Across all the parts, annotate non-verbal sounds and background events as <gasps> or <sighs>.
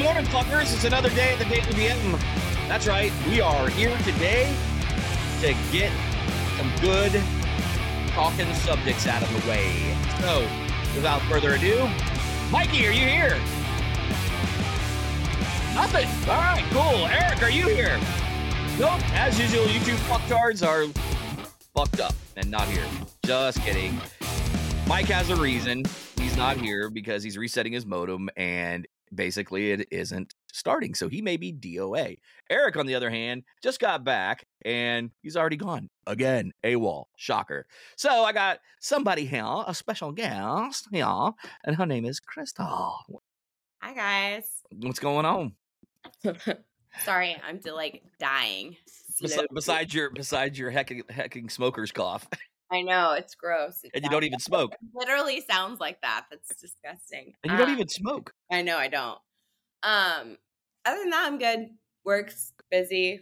morning, fuckers. It's another day at the Daily BM. That's right. We are here today to get some good talking subjects out of the way. So, without further ado, Mikey, are you here? Nothing. All right, cool. Eric, are you here? Nope. As usual, you two fucktards are fucked up and not here. Just kidding. Mike has a reason he's not here because he's resetting his modem and basically it isn't starting. So he may be DOA. Eric, on the other hand, just got back and he's already gone again. AWOL. Shocker. So I got somebody here, a special guest here, and her name is Crystal. Hi guys. What's going on? <laughs> Sorry, I'm like dying. Besi- besides your besides your hecking, hecking smoker's cough, <laughs> I know it's gross. It and you don't even smoke, it literally sounds like that. That's disgusting. and you don't Um, even smoke. I know I don't. Um. Other than that, I'm good. Work's busy.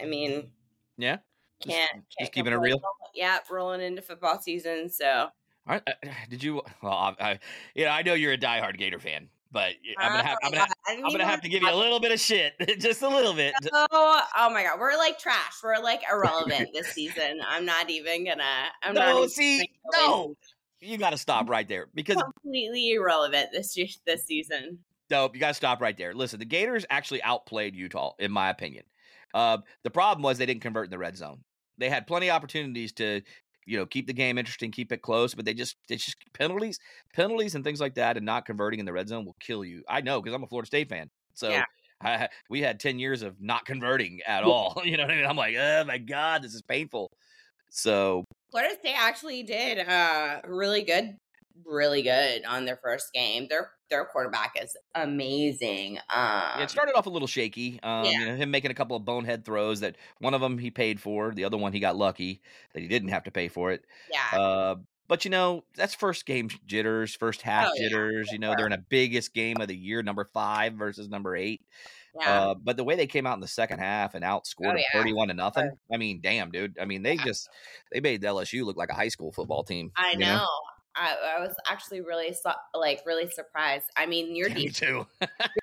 I mean, Yeah. Just- can't. can't just keeping it real? Yeah, rolling into football season. So right. uh, <sighs> Did you? Well, I, I, you know, I know you're a diehard Gator fan, but I'm gonna have, I'm gonna, I didn't I'm gonna have to give you a little bit of shit, <laughs> just a little bit. Oh, oh my god, we're like trash. We're like irrelevant <laughs> this season. I'm not even gonna. I'm not No, even see, no, you got to stop right there because completely irrelevant this this season. Nope, you got to stop right there. Listen, the Gators actually outplayed Utah, in my opinion. Uh, the problem was they didn't convert in the red zone. They had plenty of opportunities to, you know, keep the game interesting, keep it close, but they just, it's just penalties, penalties, and things like that, and not converting in the red zone will kill you. I know because I'm a Florida State fan, so. Yeah. I, we had 10 years of not converting at all. <laughs> You know what I mean? I'm like, oh my God, this is painful. So, Florida State actually did uh really good, really good on their first game. Their their quarterback is amazing. Um, Yeah, it started off a little shaky. Um, Yeah. you know, him making a couple of bonehead throws that one of them he paid for, the other one he got lucky that he didn't have to pay for it. yeah, Uh, but you know, that's first game jitters, first half Oh, yeah, jitters. You know, they're in a biggest game of the year, number five versus number eight. yeah. Uh, but the way they came out in the second half and outscored Oh, yeah. thirty-one to nothing. I mean, damn, dude. I mean, they Yeah. just they made LSU look like a high school football team. I you know. I, I was actually really su- like really surprised. I mean, your Yeah, me defense, too. <laughs>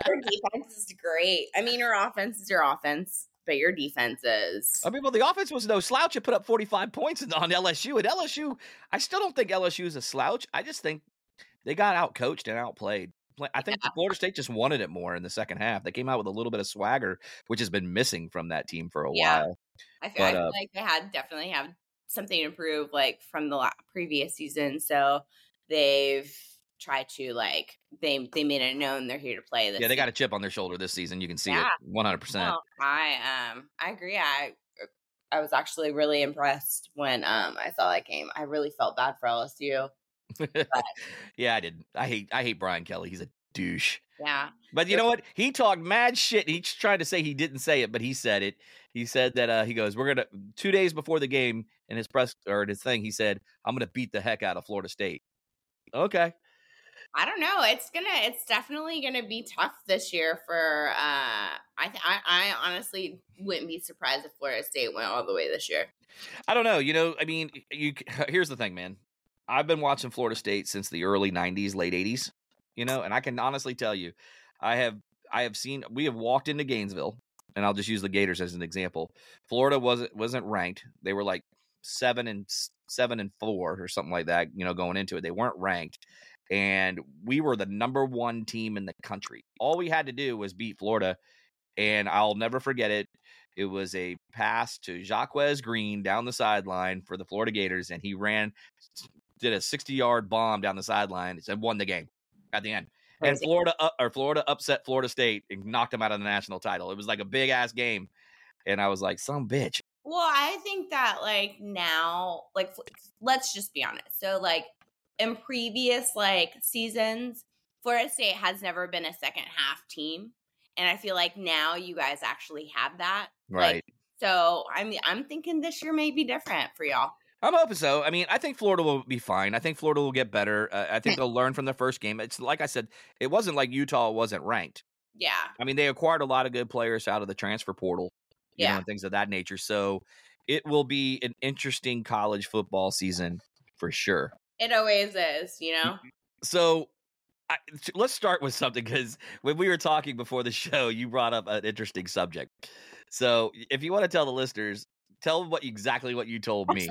your defense is great. I mean, your offense is your offense, but your defense is. I mean, well, the offense was no slouch. It put up 45 points <laughs> on LSU. And LSU, I still don't think LSU is a slouch. I just think they got out coached and outplayed. I think Yeah. Florida State just wanted it more in the second half. They came out with a little bit of swagger, which has been missing from that team for a Yeah. while. I feel, I feel uh, like they had definitely have something to improve like from the la- previous season. So they've tried to like they they made it known they're here to play this. Yeah, they got a chip on their shoulder this season. You can see Yeah. it 100%. No, I um I agree. I I was actually really impressed when um I saw that game. I really felt bad for LSU. <laughs> yeah, I did. I hate I hate Brian Kelly. He's a douche. Yeah. But you know what? He talked mad shit. He's trying to say he didn't say it, but he said it. He said that uh, he goes, "We're gonna two days before the game in his press or in his thing." He said, "I'm gonna beat the heck out of Florida State." Okay, I don't know. It's gonna. It's definitely gonna be tough this year for. uh I th- I, I honestly wouldn't be surprised if Florida State went all the way this year. I don't know. You know, I mean, you. <laughs> Here's the thing, man. I've been watching Florida State since the early '90s, late '80s. You know, and I can honestly tell you, I have I have seen we have walked into Gainesville, and I'll just use the Gators as an example. Florida wasn't wasn't ranked. They were like seven and seven and four or something like that. You know, going into it, they weren't ranked, and we were the number one team in the country. All we had to do was beat Florida, and I'll never forget it. It was a pass to Jacquez Green down the sideline for the Florida Gators, and he ran, did a 60 yard bomb down the sideline and won the game at the end. And Florida up, or Florida upset Florida State and knocked them out of the national title. It was like a big ass game, and I was like, "Some bitch." Well, I think that like now, like let's just be honest. So like in previous like seasons, Florida State has never been a second half team, and I feel like now you guys actually have that. Right. Like, so I mean, I'm thinking this year may be different for y'all. I'm hoping so. I mean, I think Florida will be fine. I think Florida will get better. Uh, I think <laughs> they'll learn from the first game. It's like I said, it wasn't like Utah wasn't ranked. Yeah, I mean, they acquired a lot of good players out of the transfer portal, you know, Yeah. and things of that nature. So it will be an interesting college football season for sure. it always is. You know. So I, let's start with something because when we were talking before the show, you brought up an interesting subject. So, if you want to tell the listeners, tell them what exactly what you told me.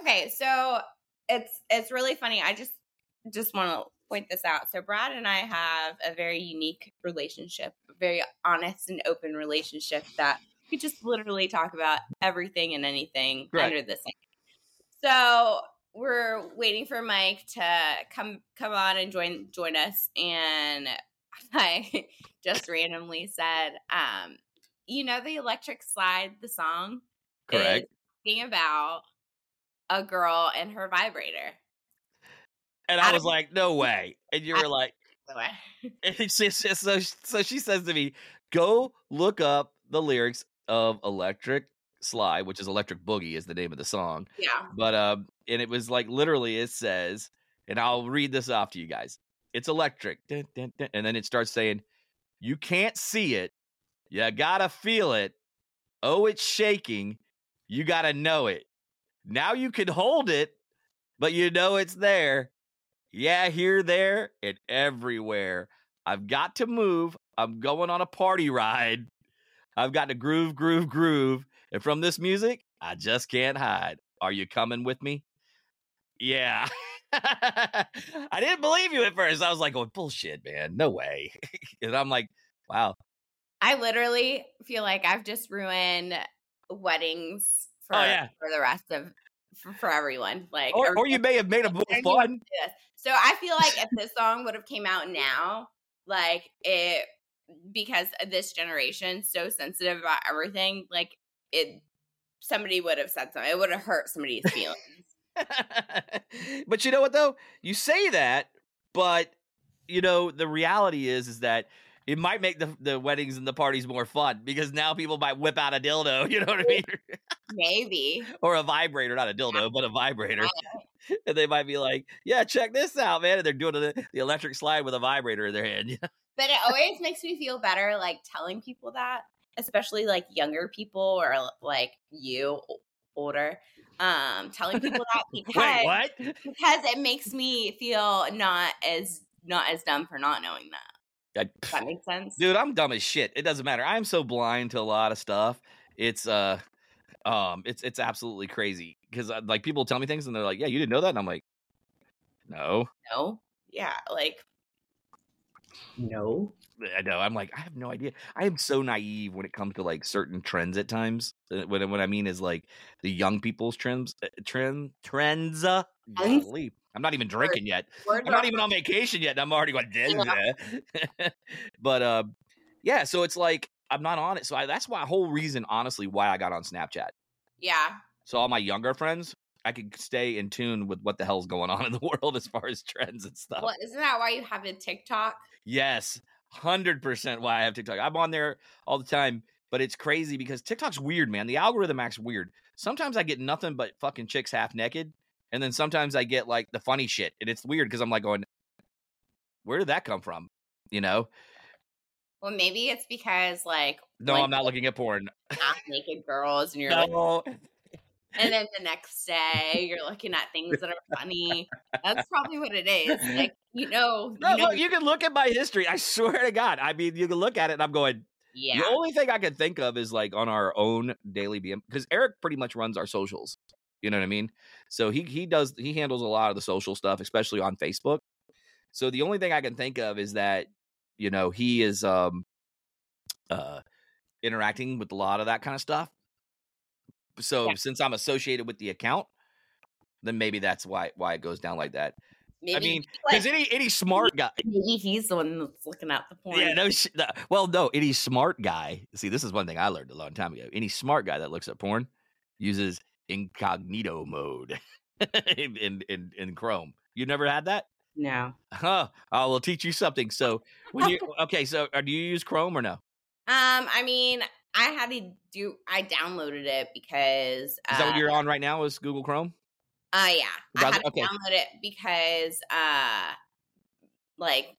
Okay, so it's it's really funny. I just just want to point this out. So Brad and I have a very unique relationship, a very honest and open relationship that we just literally talk about everything and anything Right. under the sun. So we're waiting for Mike to come come on and join join us, and <laughs> I just randomly said, um, "You know the electric slide, the song, Correct. is talking about a girl and her vibrator." And I out was like, no <laughs> way. And you I- were like, <laughs> and she, she- so, so she says to me, go look up the lyrics of Electric Slide, which is Electric Boogie is the name of the song. Yeah. But um, and it was like literally it says, and I'll read this off to you guys. It's electric, dun, dun, dun, and then it starts saying, "You can't see it, you gotta feel it. Oh, it's shaking, you gotta know it. Now you can hold it, but you know it's there. Yeah, here, there, and everywhere. I've got to move. I'm going on a party ride. I've got to groove, groove, groove. And from this music, I just can't hide. Are you coming with me? Yeah. <laughs> I didn't believe you at first. I was like, oh, bullshit, man. No way. <laughs> and I'm like, wow. I literally feel like I've just ruined weddings oh, for Oh, yeah. for the rest of for, for everyone. Like Or, or you may have made a <laughs> more fun. So I feel like if this song would have came out now, like it because this generation so sensitive about everything, like it somebody would have said something. It would have hurt somebody's feelings. <laughs> but you know what though? You say that, but you know the reality is is that it might make the the weddings and the parties more fun because now people might whip out a dildo, <laughs> you know what I mean, Maybe. or a vibrator, not a dildo, but a vibrator, <laughs> and they might be like, "Yeah, check this out, man," and they're doing the, the electric slide with a vibrator in their hand. But it always makes me feel better like telling people that, especially like younger people or like you older. Um, telling people that <laughs> because Wait, what? because it makes me feel not as not as dumb for not knowing that. I- Does that makes sense? dude i'm dumb as shit it doesn't matter i'm so blind to a lot of stuff it's uh um it's it's absolutely crazy because like people tell me things and they're like yeah you didn't know that and i'm like no No. Yeah, like no. i know i'm like i have no idea i am so naive when it comes to like certain trends at times Uh, what, what i mean is like the young people's trends uh, trend trends uh Trends? golly, i'm not even drinking yet I'm not even on vacation yet, and I'm already going. <laughs> but uh, yeah, so it's like I'm not on it. So I, that's why whole reason, honestly, why I got on Snapchat. Yeah. So all my younger friends, I could stay in tune with what the hell's going on in the <laughs> world as far as trends and stuff. Well, isn't that why you have a TikTok? Yes, hundred percent. Why I have TikTok. I'm on there all the time, but it's crazy because TikTok's weird, man. The algorithm acts weird. Sometimes I get nothing but fucking chicks half naked, and then sometimes I get like the funny shit, and it's weird because I'm like going, where did that come from? You know? Well, maybe it's because like No, I'm not looking at porn. half naked girls and you're like, No. And <laughs> then the next day you're looking at things that are funny. That's <laughs> probably what it is. Like you know, No, you know, look, you can look at my history. I swear to God. I mean, you can look at it, and I'm going. yeah, The only thing I can think of is like on our own daily BM because Eric pretty much runs our socials. You know what I mean? So he he does he handles a lot of the social stuff, especially on Facebook. So the only thing I can think of is that you know he is um uh interacting with a lot of that kind of stuff. So Yeah. since I'm associated with the account, then maybe that's why why it goes down like that. maybe I mean, like, because any any smart guy, <laughs> maybe he's the one that's looking at the porn. yeah, no, sh- no. Well, no, any smart guy. See, this is one thing I learned a long time ago. Any smart guy that looks at porn uses incognito mode <laughs> in, in in in Chrome. You never had that? No. Huh. I will teach you something. So when you <laughs> okay, so uh, do you use Chrome or no? Um, I mean, I had to do. I downloaded it because. Is that what uh, you're on right now? Is Google Chrome? Uh, yeah, I had to Okay. download it because, uh, like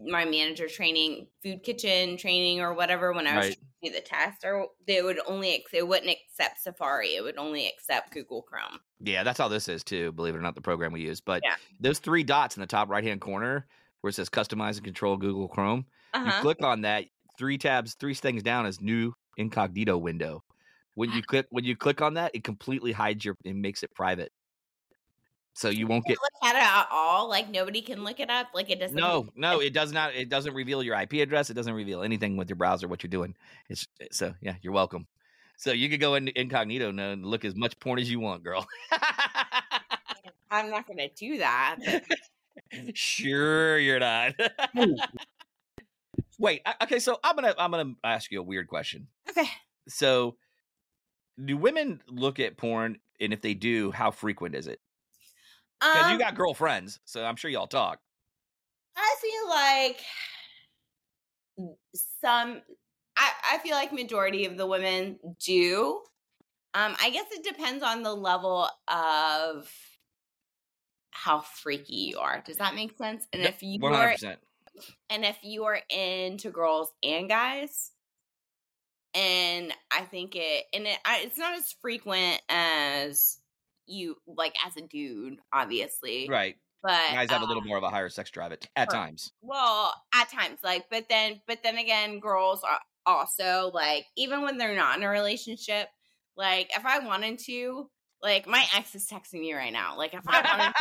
my manager training, food kitchen training, or whatever. When I was Right. trying to do the test, or they would only it wouldn't accept Safari. It would only accept Google Chrome. Yeah, that's how this is too. Believe it or not, the program we use. But Yeah. those three dots in the top right hand corner where it says customize and control Google Chrome. You Uh-huh. click on that. Three tabs, three things down is new incognito window. When you click when you click on that, it completely hides your it makes it private. So you won't get look at it at all. Like nobody can look it up. Like it doesn't. no, no, it does not. It doesn't reveal your IP address. It doesn't reveal anything with your browser what you're doing. It's so yeah, you're welcome. So you could go in incognito now and look as much porn as you want, girl. I'm not gonna do that. <laughs> sure, you're not. <laughs> <laughs> Wait, I- okay. So I'm gonna I'm gonna ask you a weird question. Okay. So, do women look at porn, and if they do, how frequent is it? Because Um, you got girlfriends, so I'm sure y'all talk. I feel like some. I, I feel like majority of the women do. Um, I guess it depends on the level of how freaky you are. Does that make sense? And if you are. And if you are into girls and guys and i think it and it, I, it's not as frequent as you like as a dude obviously Right. but Guys have a uh, little more of a higher sex drive at, at times. well at times like but then but then again girls are also like even when they're not in a relationship like if i wanted to like my ex is texting me right now like if i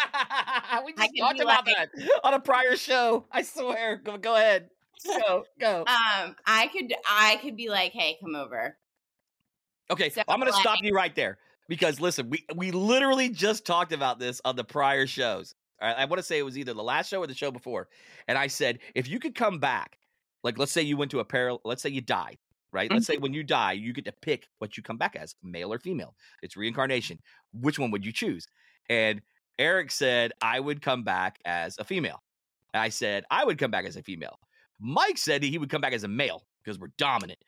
wanted <laughs> we I just talked about like- that on a prior show. I swear. Go, go ahead. Go, <laughs> go. um i could i could be like hey come over Okay, so, I'm going to stop you right there because listen, we we literally just talked about this on the prior shows. All right, I want to say it was either the last show or the show before, and I said if you could come back, like let's say you went to a parallel, let's say you died, right? Let's mm-hmm. say when you die, you get to pick what you come back as, male or female. It's reincarnation. Which one would you choose? And Eric said I would come back as a female. I said I would come back as a female. Mike said he would come back as a male because we're dominant.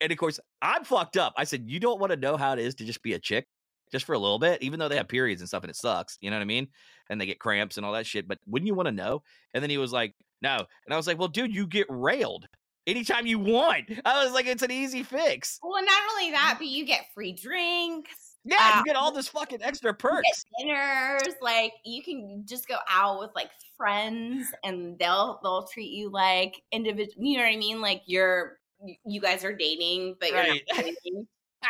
And of course, I'm fucked up. I said, You don't want to know how it is to just be a chick just for a little bit, even though they have periods and stuff and it sucks. You know what I mean? And they get cramps and all that shit. But wouldn't you want to know? And then he was like, No. And I was like, Well, dude, you get railed anytime you want. I was like, It's an easy fix. well not only that but you get free drinks Yeah, Uh, you get all this fucking extra perks. dinners like you can just go out with like friends and they'll they'll treat you like individual you know what i mean like you're you- you guys are dating but you're Right. not <laughs> dating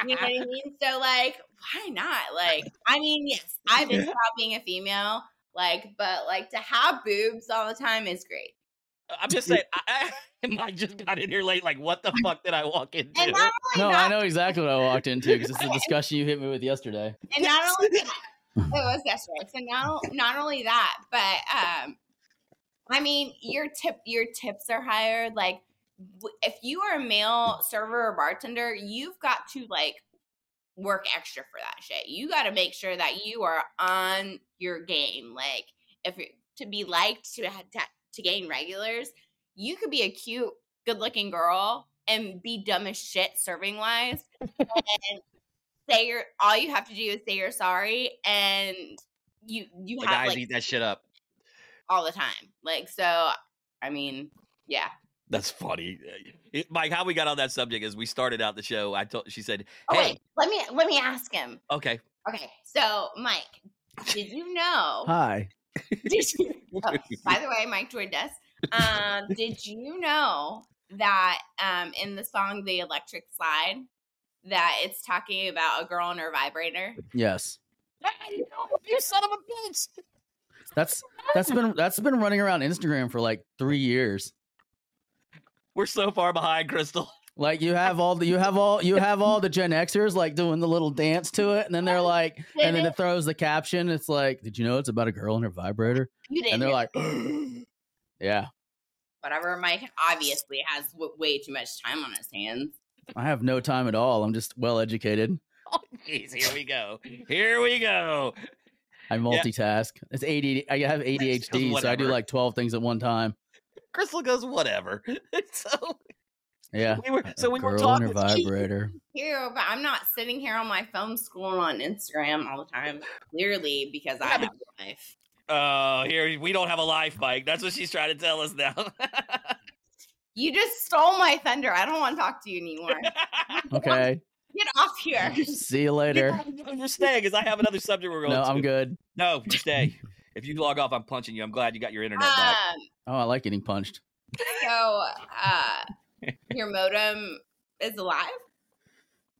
you know what i mean so like why not like i mean yes i've been about being a female like but like to have boobs all the time is great I'm just saying, I, <laughs> I, Mike just got in here late. Like, what the <laughs> fuck did I walk into? and No, I know <laughs> exactly what I walked into because it's the discussion you hit me with yesterday. and not only that, it was yesterday. So not not only that, but um, I mean your tip your tips are higher. Like if you are a male server or bartender, you've got to like work extra for that shit. You got to make sure that you are on your game. Like if to be liked to have, to, to gain regulars, you could be a cute, good looking girl and be dumb as shit serving wise and say you're all you have to do is say you're sorry and you you the have guys like eat that shit up. all the time like so i mean yeah That's funny. Eh, it- Mike, how we got on that subject is we started out the show. I told she said, oh "Hey, wait let me let me ask him okay, okay so mike did you know Hi. Did you, <laughs> oh, by the way mike joined us um did you know that um in the song the electric slide that it's talking about a girl and her vibrator Yes. you son of a bitch." That's that's been that's been running around Instagram for like three years. We're so far behind, Crystal. Like you have all the you have all you have all the Gen Xers like doing the little dance to it, and then they're like, and then it <laughs> throws the caption. It's like, did you know it's about a girl and her vibrator? you didn't And they're like, <gasps> yeah, whatever mike obviously has w- way too much time on his hands I have no time at all. I'm just well educated. Oh, <laughs> jeez, here we go. Here we go. I multitask. It's ADD. I have ADHD, so I do like twelve things at one time. Crystal goes, whatever. <laughs> so Yeah. we were, so A we were girl and her talking. vibrator. Here, but I'm not sitting here on my phone scrolling on Instagram all the time. Clearly, because I have a life. Oh, here we don't have a life, Mike. That's what she's trying to tell us now. <laughs> You just stole my thunder. I don't want to talk to you anymore. Okay. <laughs> Get off here. <laughs> See you later. You're staying because I have another subject we're going No, to. No, I'm good. No, you stay. If you log off, I'm punching you. I'm glad you got your internet back. Um, Oh, I like getting punched. So, uh, your modem is alive?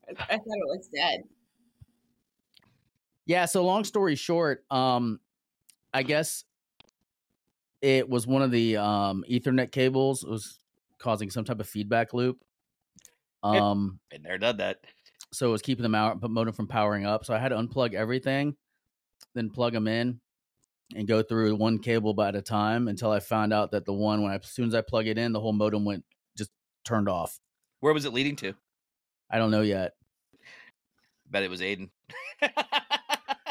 I, I thought it was dead. Yeah. So long story short, um, I guess it was one of the um Ethernet cables was causing some type of feedback loop. Um, Been there, done that. so it was keeping the modem from powering up. So I had to unplug everything, then plug them in, and go through one cable at a time until I found out that the one when I, as soon as I plug it in, the whole modem went just turned off. Where was it leading to? I don't know yet. Bet it was Aiden.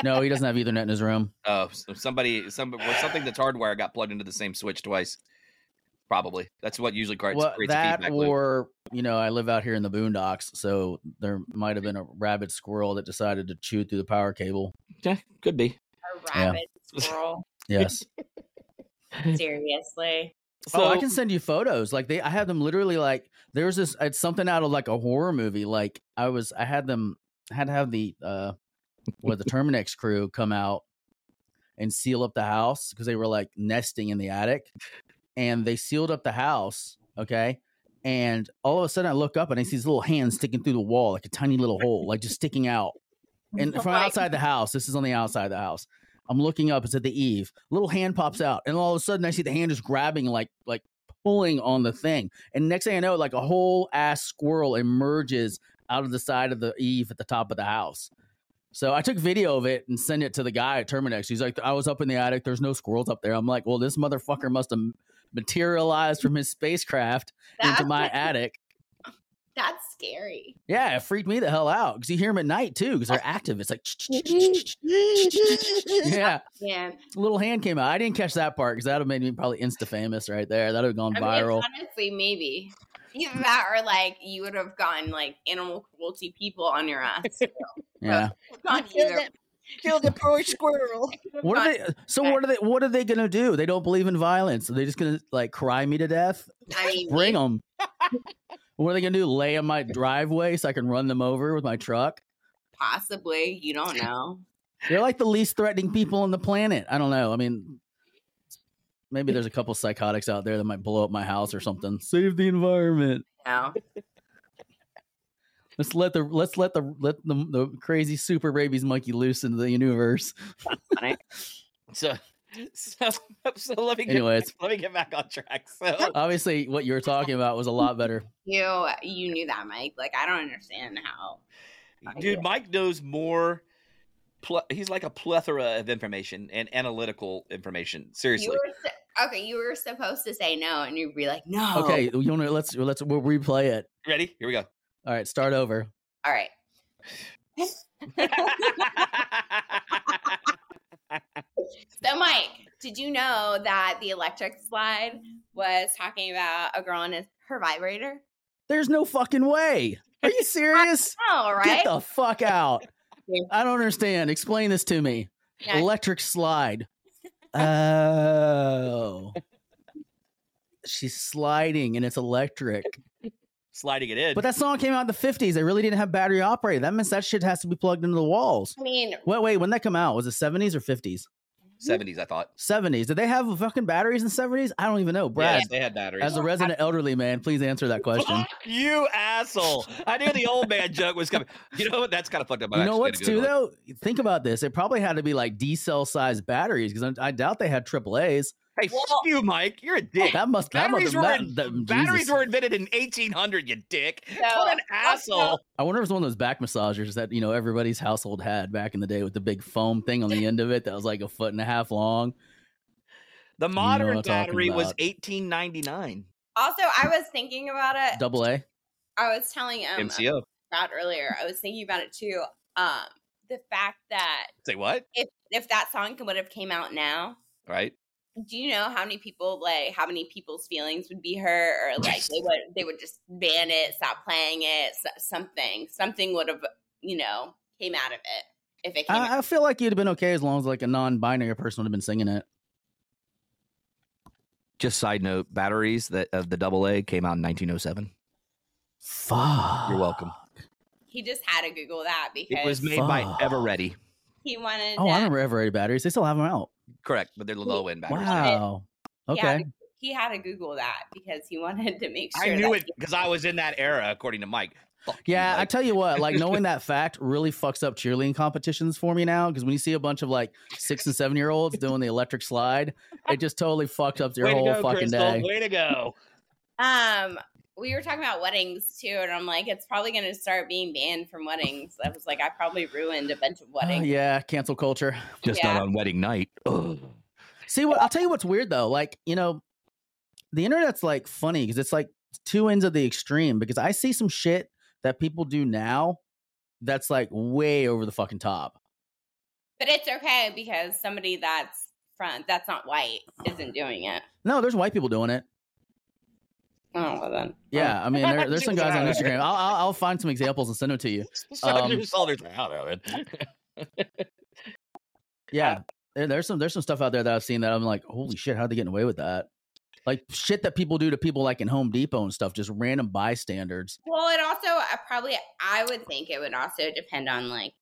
No, he doesn't <laughs> have Ethernet in his room. Oh, so somebody, some or something that's hardwire got plugged into the same switch twice. Probably. That's what usually creates, Well, creates a that feedback loop. or you know, I live out here in the boondocks, so there might have been a rabid squirrel that decided to chew through the power cable. Yeah, could be. A Yeah. rabbit squirrel. Yes. <laughs> Seriously. Oh, I can send you photos. Like they, I had them literally like there's this. It's something out of like a horror movie. Like I was, I had them I had to have the uh, what the Terminix crew come out and seal up the house because they were like nesting in the attic, and they sealed up the house. Okay. And all of a sudden, I look up and I see these little hands sticking through the wall, like a tiny little hole, like just sticking out. And <laughs> Oh from outside the <laughs> house, this is on the outside of the house. I'm looking up. It's at the eave. Little hand pops out, and all of a sudden, I see the hand just grabbing, like like pulling on the thing. And next thing I know, like a whole ass squirrel emerges out of the side of the eave at the top of the house. So I took video of it and sent it to the guy at Terminix. He's like, I was up in the attic. There's no squirrels up there. I'm like, well, this motherfucker must have materialized from his spacecraft into my <laughs> attic. That's scary. Yeah, it freaked me the hell out because you hear them at night too because they're active. It's like, yeah, Yeah. a little hand came out. I didn't catch that part because that would have made me probably insta famous right there. That would have gone I mean, viral. honestly, maybe. Either that or like you would have gotten like animal cruelty people on your ass. Yeah. Gone Kill either. that- Kill the poor squirrel. What are they? So what are they? What are they gonna do? They don't believe in violence. Are they just gonna like cry me to death? I mean, Bring them. What are they gonna do? Lay in my driveway so I can run them over with my truck? possibly. You don't know. They're like the least threatening people on the planet. I don't know. I mean, maybe there's a couple psychotics out there that might blow up my house or something. Save the environment. No. <laughs> Let's let the let's let the let the, the crazy super rabies monkey loose into the universe. <laughs> So, <laughs> so, <laughs> so let me get, Anyways, let me get back on track. So, <laughs> obviously, what you were talking about was a lot better. You you knew that, Mike. Like I don't understand how. dude, Mike knows more. Pl- he's like a plethora of information and analytical information. You Seriously, were su- okay. You were supposed to say no, and you'd be like, no. Okay, you want to let's let's we'll replay it. ready? Here we go. All right, start over. All right. So, Mike, did you know that the electric slide was talking about a girl and her vibrator? There's no fucking way. Are you <laughs> serious? Oh, right. Get the fuck out. <laughs> I don't understand. Explain this to me. Yeah. Electric slide. <laughs> Oh. She's sliding and it's electric. Sliding it in. But that song came out in the 50s. They really didn't have battery operated. That means that shit has to be plugged into the walls. I mean, Wait, wait, when that come out? Was it 70s or 50s? 70s, I thought. 70s. Did they have fucking batteries in the 70s? I don't even know. Brad, Yes, they had batteries. as a resident elderly man, please answer that question. Fuck you asshole! I knew the old man joke was coming. You know what? That's kind of fucked up. I'm you know what's too though? Think about this. It probably had to be like D cell sized batteries because I, I doubt they had AAA's. Hey, Well- fuck you, Mike. You're a dick. That must that must Batteries, were, that, in- that- batteries Jesus. were invented in 1800. You dick. So, what an also- asshole! I wonder if it's one of those back massagers that you know everybody's household had back in the day with the big foam thing on the end of it that was like a foot and a half long. The modern what I'm battery was 1899. also, I was thinking about it. Double A. I was telling um MCO. about earlier. I was thinking about it too. Um, the fact that Say what? if if that song would have came out now, Right? Do you know how many people like how many people's feelings would be hurt or like they would they would just ban it stop playing it something something would have you know came out of it if it came out. I, I feel like you'd have been okay as long as like a non-binary person would have been singing it. Just side note: batteries that of the double A came out in 1907. Fuck. You're welcome. he just had to google that because It was made by Fuck. Eveready. he wanted Oh, to- I remember Eveready batteries. They still have them out. Correct, but they're the low end batteries. Wow. Yeah, Okay. he had to Google that because he <laughs> wanted to make sure. I knew that it because I was in that era, according to Mike. Fuck you, Yeah, I tell you what, like knowing <laughs> that fact really fucks up cheerleading competitions for me now. Because when you see a bunch of like six and seven year olds doing the electric slide, it just totally fucks up your Way to whole go, fucking Crystal. day. Way to go. <laughs> Um, we were talking about weddings too, and I'm like, it's probably going to start being banned from weddings. I was like, I probably ruined a bunch of Oh, weddings. yeah, cancel culture. Just Yeah. not on wedding night. Ugh. See what I'll tell you what's weird though. Like, you know, the internet's like funny because it's like two ends of the extreme because I see some shit that people do now that's like way over the fucking top. But it's okay because somebody that's front that's not white isn't doing it. No, there's white people doing it. Oh, well then. Yeah, I mean, there, there's some <laughs> guys on Instagram. I'll, I'll, I'll find some examples and send them to you. <laughs> Um, Just all there's out of it. Yeah, there- there's some there's some stuff out there that I've seen that I'm like, holy shit, how are they getting away with that? Like shit that people do to people like in Home Depot and stuff, just random bystanders. Well, it also I probably I would think it would also depend on like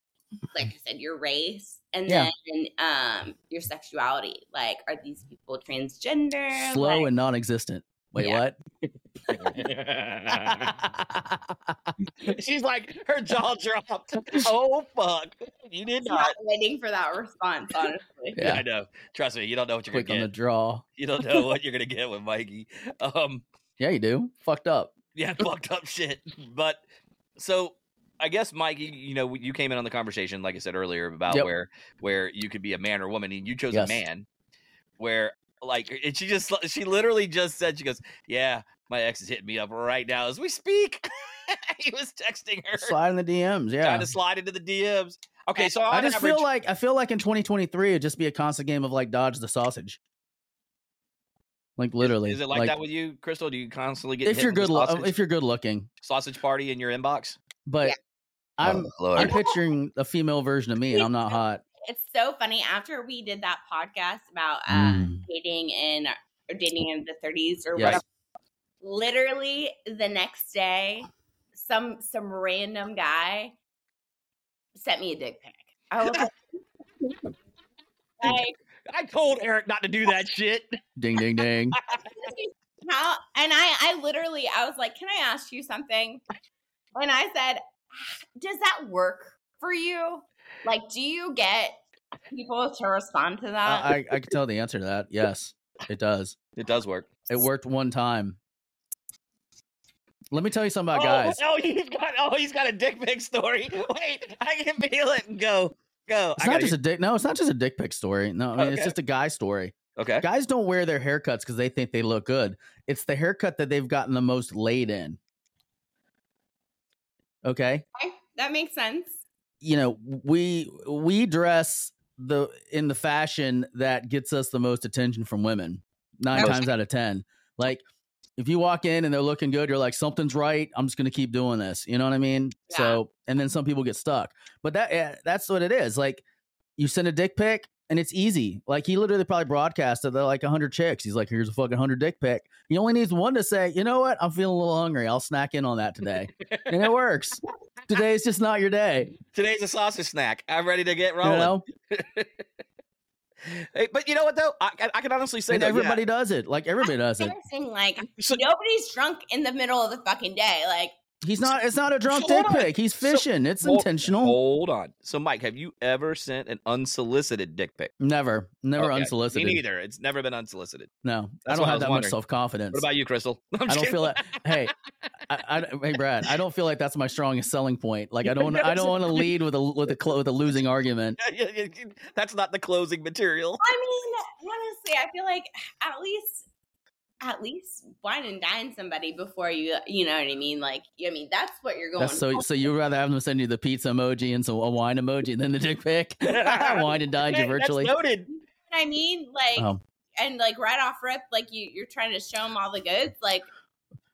like I said, your race and Yeah. then um your sexuality. Like, are these people transgender? Slow Like, and non-existent. Wait, Yeah. what? <laughs> <laughs> She's like, her jaw <laughs> dropped. Oh fuck! You did I'm not. not waiting for that response, honestly. Yeah. I know. Trust me, you don't know what you're Quick gonna get. on the draw. You don't know what you're gonna get with Mikey. Um, Yeah, you do. Fucked up. yeah, fucked up shit. But so I guess Mikey, you, you know, you came in on the conversation, like I said earlier, about Yep. where where you could be a man or woman, and you chose Yes. a man. Where like, and she just she literally just said, she goes, "Yeah, my ex is hitting me up right now as we speak." <laughs> he was texting her, Slide in the DMs. Yeah. trying to slide into the DMs. Okay, so I just average, feel like I feel like in 2023 it'd just be a constant game of like dodge the sausage. Like literally. is it like, that with you, Crystal? Do you constantly get if hit you're good lo- if you're good looking. sausage party in your inbox? But Yeah. I'm Oh, I'm picturing a female version of me and I'm not hot. It's so funny. After we did that podcast about uh, Mm. dating in or dating in the 30s or Yes. whatever, literally the next day, some some random guy sent me a dick pic. I was like, <laughs> like I told Eric not to do that shit. Ding ding ding. <laughs> how? And I I literally I was like, can I ask you something? And I said, does that work for you? Like, do you get people to respond to that? I, I I can tell the answer to that. Yes, it does. It does work. It worked one time. Let me tell you something about oh, guys. Oh, he's got oh, he's got a dick pic story. <laughs> Wait, I can feel it. And go, go. It's I not gotta just a dick. No, it's not just a dick pic story. No, I mean, it's just a guy story. okay. Guys don't wear their haircuts because they think they look good. It's the haircut that they've gotten the most laid in. Okay, Okay, that makes sense. You know we we dress the in the fashion that gets us the most attention from women nine Most- times out of ten. Like if you walk in and they're looking good, you're like something's right. I'm just gonna keep doing this. You know what I mean? Yeah. So and then some people get stuck, but that eh, that's what it is. Like you send a dick pic and it's easy. Like he literally probably broadcasted to like hundred chicks. He's like, here's a fucking hundred dick pic. He only needs one to say, you know what? I'm feeling a little hungry. I'll snack in on that today, and it works. Today's just not your day. Today's a sausage snack. I'm ready to get You rolling. know, <laughs> Hey, but you know what though? I, I- I can honestly say and that everybody does it. Like everybody does it. Like So- nobody's drunk in the middle of the fucking day. Like He's not. It's not a drunk Hold dick on. pic. He's So- fishing. it's Hold- intentional. Hold on. So, Mike, have you ever sent an unsolicited dick pic? Never, never Okay, unsolicited. Me neither. It's never been unsolicited. No, That's I don't what I have that wondering. much self confidence. What about you, Crystal? <laughs> I'm I don't kidding. feel it. Hey, <laughs> I, I, hey, Brad. I don't feel like that's my strongest selling point. Like I don't. I don't want to <laughs> lead with a with a clo- with a losing argument. That's not the closing material. I mean, honestly, I feel like at least at least wine and dine somebody before you you know what I mean? Like I mean that's what you're going That's so. for. So you'd rather have them send you the pizza emoji and some a wine emoji than the dick pic. <laughs> <laughs> wine and dined you Hey, that's virtually. noted. I mean, like Oh. and like right off rip, like you you're trying to show them all the goods. Like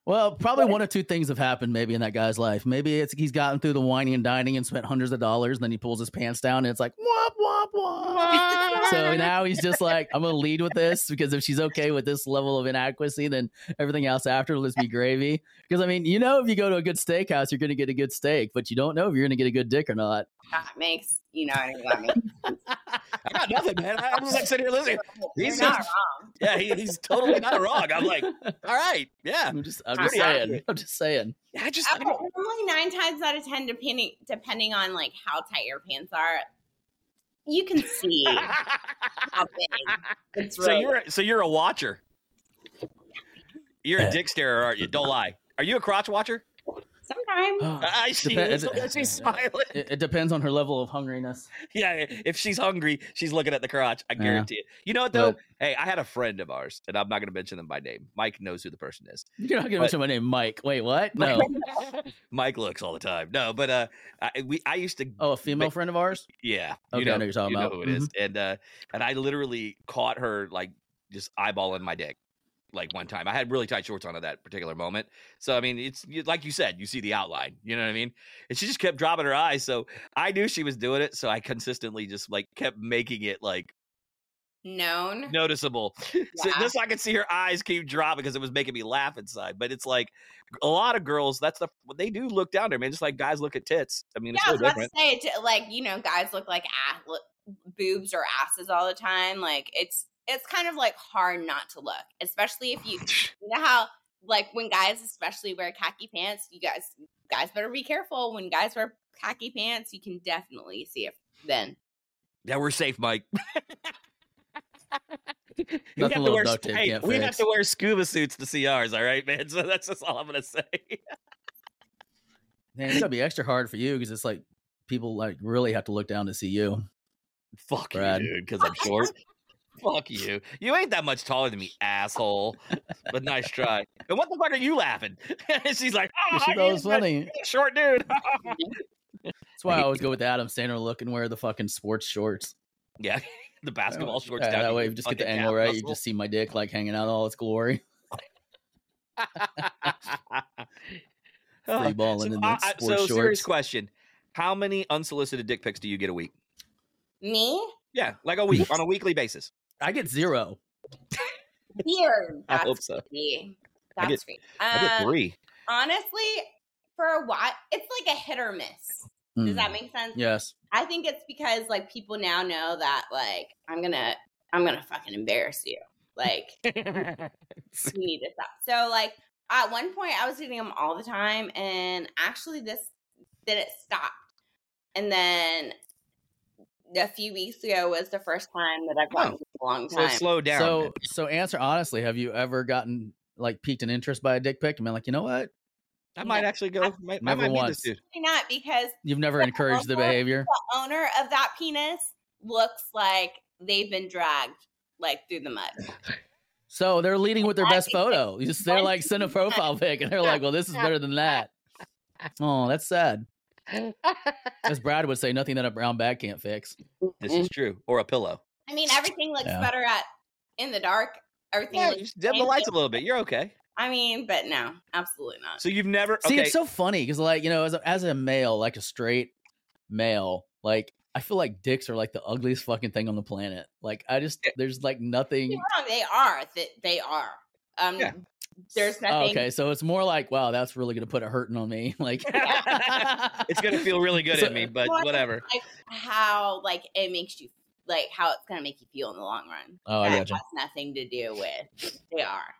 Well, probably one or two things have happened maybe in that guy's life. Maybe it's he's gotten through the whining and dining and spent hundreds of dollars, and then he pulls his pants down and it's like wop wop wop. so now he's just like, I'm gonna lead with this because if she's okay with this level of inadequacy, then everything else after will just be gravy. Because I mean, you know, if you go to a good steakhouse, you're gonna get a good steak, but you don't know if you're gonna get a good dick or not. that makes You know what I mean? <laughs> I got nothing, man. I- I'm just like sitting here listening. <laughs> You're He's not just- wrong. <laughs> Yeah, he, he's totally not wrong. I'm like, all right, yeah. I'm just, I'm just saying. accurate. I'm just saying. I just, I don't- Normally, nine times out of ten, depending depending on like how tight your pants are, you can see how big it's so really. you're so you're a watcher. You're a dick starer, aren't you? Don't lie. Are you a crotch watcher? Sometimes. <gasps> I see. Depends- Look at- <laughs> She's smiling. It, it depends on her level of hungriness. Yeah, if she's hungry, she's looking at the crotch. I Yeah. guarantee it. You know what though? But- hey, I had a friend of ours, and I'm not going to mention them by name. Mike knows who the person is. You're not gonna But- mention my name, Mike. Wait, what? No. <laughs> Mike looks all the time. No, but uh, I, we I used to Oh, a female But- friend of ours. Yeah, Okay, I you know know, what you're talking you know about. who it is. and uh, and I literally caught her like just eyeballing my dick, like one time. I had really tight shorts on at that particular moment, so I mean, it's like you said, you see the outline, you know what I mean? And she just kept dropping her eyes, so I knew she was doing it, so I consistently just like kept making it like Known. noticeable, <laughs> so Yeah. just so I could see her eyes keep dropping because it was making me laugh inside. But it's like a lot of girls, that's the they do look down there, man, just like guys look at tits. I mean, Yeah, it's I was about different. to say, like you know, guys look like ass, look, boobs or asses all the time. Like it's it's kind of like hard not to look, especially if you <laughs> you know how like when guys especially wear khaki pants. You guys guys better be careful when guys wear khaki pants. You can definitely see it then. Yeah, we're safe, Mike. <laughs> we have to wear, hey, can't we have to wear scuba suits to see ours, all right, man. <laughs> So that's just all I'm gonna say. Man, it's gotta be extra hard for you because it's like people like really have to look down to see you. Fuck Brad. you, dude, because I'm short. Fuck you. You ain't that much taller than me, asshole. But nice try. And what the fuck are you laughing? <laughs> She's like, oh, she thought it was funny. <laughs> short dude. <laughs> That's why I always go with Adam Sandler look and wear the fucking sports shorts. yeah, the basketball shorts Yeah, down. that way, you just get the angle calf right. You just see my dick like hanging out in all its glory. Free balling in the uh, uh, sports so serious question: How many unsolicited dick pics do you get a week? Me Yeah, like a week on a weekly basis. I get zero. weird. I hope so. creepy. I That's creepy. I get Um, three. honestly, for a while, it's like a hit or miss. Does Mm. that make sense? Yes. I think it's because like people now know that like I'm gonna I'm gonna fucking embarrass you. Like <laughs> you need to stop. So like at one point I was hitting them all the time, and actually this then it stopped, and then a few weeks ago was the first time that I've Oh. In a long so time. slow down. So, so answer honestly. Have you ever gotten like piqued an interest by a dick pic and been like, you know what? I might Yeah. actually go. Might, I Never might once. this. Why not because You've never encouraged the behavior. the owner of that penis looks like they've been dragged like through the mud. So they're leading with their I best photo. You just they're like send a profile pic and they're like, well, this is better than <laughs> that. Oh, that's sad. <laughs> As Brad would say, nothing that a brown bag can't fix. This is true. Or a pillow. I mean, everything looks Yeah. better at in the dark. Everything Yeah, looks just dim the lights a little bit. You're okay. I mean, but no, absolutely not. So you've never. See, okay. it's so funny because, like, you know, as a, as a male, like a straight male, like I feel like dicks are like the ugliest fucking thing on the planet. Like, I just there's like nothing. You're wrong, They are. They, they are. Um, Yeah. There's Oh, nothing. okay, so it's more like, wow, that's really gonna put a hurting on me. <laughs> Like, <laughs> it's gonna feel really <laughs> good So- at me, but whatever. Like how like it makes you like how it's gonna make you feel in the long run. Oh, I that gotcha. has nothing to do with <laughs> they are.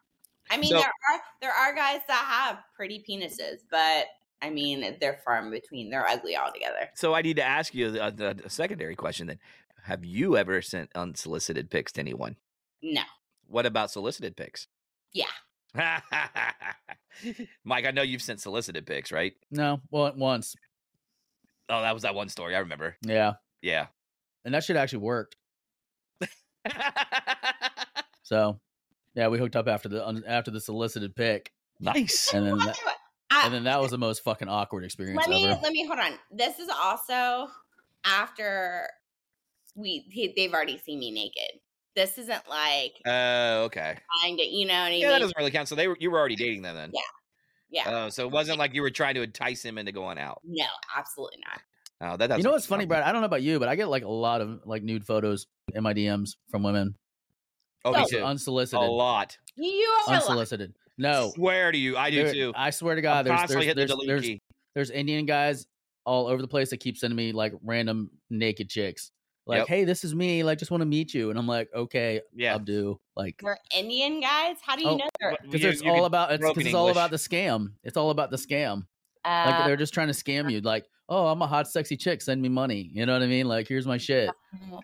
I mean, So- there are there are guys that have pretty penises, but I mean they're far in between. They're ugly altogether. So I need to ask you a, the, the secondary question then. Have you ever sent unsolicited pics to anyone? No. What about solicited pics? Yeah. <laughs> Mike, I know you've sent solicited pics, right? no, well, once, Oh, that was that one story. I remember. yeah, Yeah. And that shit actually worked. <laughs> So, yeah, we hooked up after the un- after the solicited pick. nice. and then that, I- and then that was the most fucking awkward experience let me ever. let me hold on. This is also after we he, they've already seen me naked. This isn't like Oh, okay. kind of you know what I mean. Yeah, that doesn't really count. So they were you were already dating them then. Yeah. yeah. Oh, so it wasn't like you were trying to entice him into going out. no, absolutely not. Oh, that doesn't You know what's funny. Brad? I don't know about you, but I get like a lot of like nude photos in my DMs from women, Oh, me Oh, too. unsolicited. A lot. You are unsolicited. No, Swear to you, I do there- too. I swear to I'm God, there's constantly there's the there's, there's, there's Indian guys all over the place that keep sending me like random naked chicks. Like, Yep. hey, this is me. Like, just want to meet you. And I'm like, okay, Yeah. I'll do. Like, They're Indian guys. How do you Oh, know because it's all about it's, 'cause broken it's all about the scam. It's all about the scam. Like Uh, they're just trying to scam you. Like, oh, I'm a hot, sexy chick. Send me money. You know what I mean? Like, here's my shit.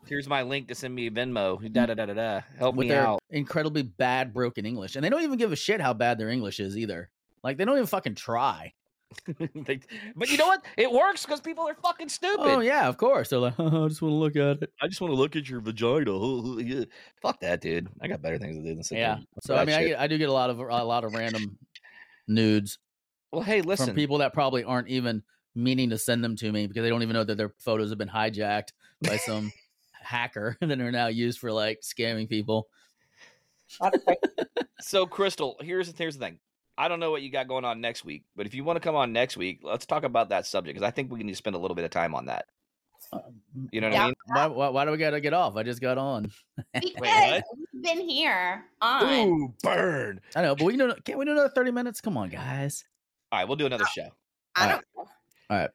Here's my link to send me Venmo. Mm-hmm. Da da da da da. Help with me out. incredibly bad broken English, and they don't even give a shit how bad their English is either. Like, they don't even fucking try. <laughs> They- but you know what? It works because people are fucking oh, stupid. Oh yeah, of course. They're like, oh, <laughs> I just want to look at it. I just want to look at your vagina. <laughs> Fuck that, dude. I got better things to do than sit Yeah. there. So I mean, I, get, I do get a lot of a lot of random nudes well, hey, listen. from people that probably aren't even meaning to send them to me because they don't even know that their photos have been hijacked by some <laughs> hacker <laughs> and then are now used for like scamming people. <laughs> So, Crystal, here's here's the thing. I don't know what you got going on next week, but if you want to come on next week, let's talk about that subject because I think we need to spend a little bit of time on that. You know what I mean? Why, why, why do we gotta get off? I just got on. because what? we've been here on. Ooh, burn! I know, but we can do, can't we do another thirty minutes? Come on, guys. All right, we'll do another oh, show. I don't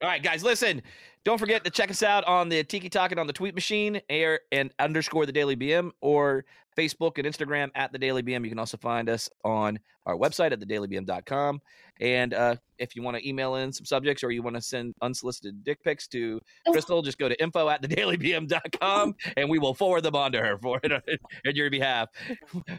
All right, guys, listen. Don't forget to check us out on the Tiki Talking on the Tweet Machine, air and underscore the Daily BM, or Facebook and Instagram at the Daily BM. You can also find us on our website at thedailybm.com. And uh, if you want to email in some subjects or you want to send unsolicited dick pics to <laughs> Crystal, just go to info at thedailybm.com and we will forward them on to her for it on your behalf.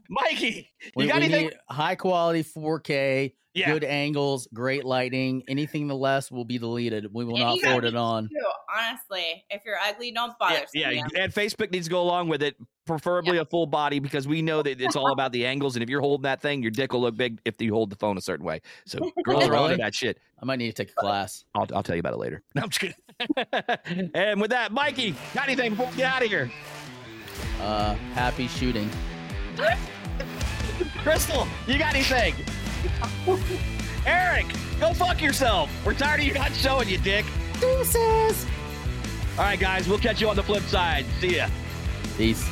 Mikey, you We, got we anything? need high quality 4K, Yeah. good angles, great lighting. Anything the less will be deleted. We will And not forward it on. cute, honestly, if you're ugly, don't bother. Yeah, yeah, and Facebook needs to go along with it, preferably a full body, because we know that it's all <laughs> about the angles. And if you're holding that thing, your dick will look big if you hold the phone a certain way. So <laughs> girls are on Really? that shit. I might need to take a class. I'll, I'll tell you about it later. <laughs> No, I'm just kidding. and with that, Mikey, got anything before we get out of here? Uh, happy shooting. Crystal, you got anything? Eric, go fuck yourself. We're tired of you not showing you, dick. Deuces. All right, guys, we'll catch you on the flip side. See ya. Peace.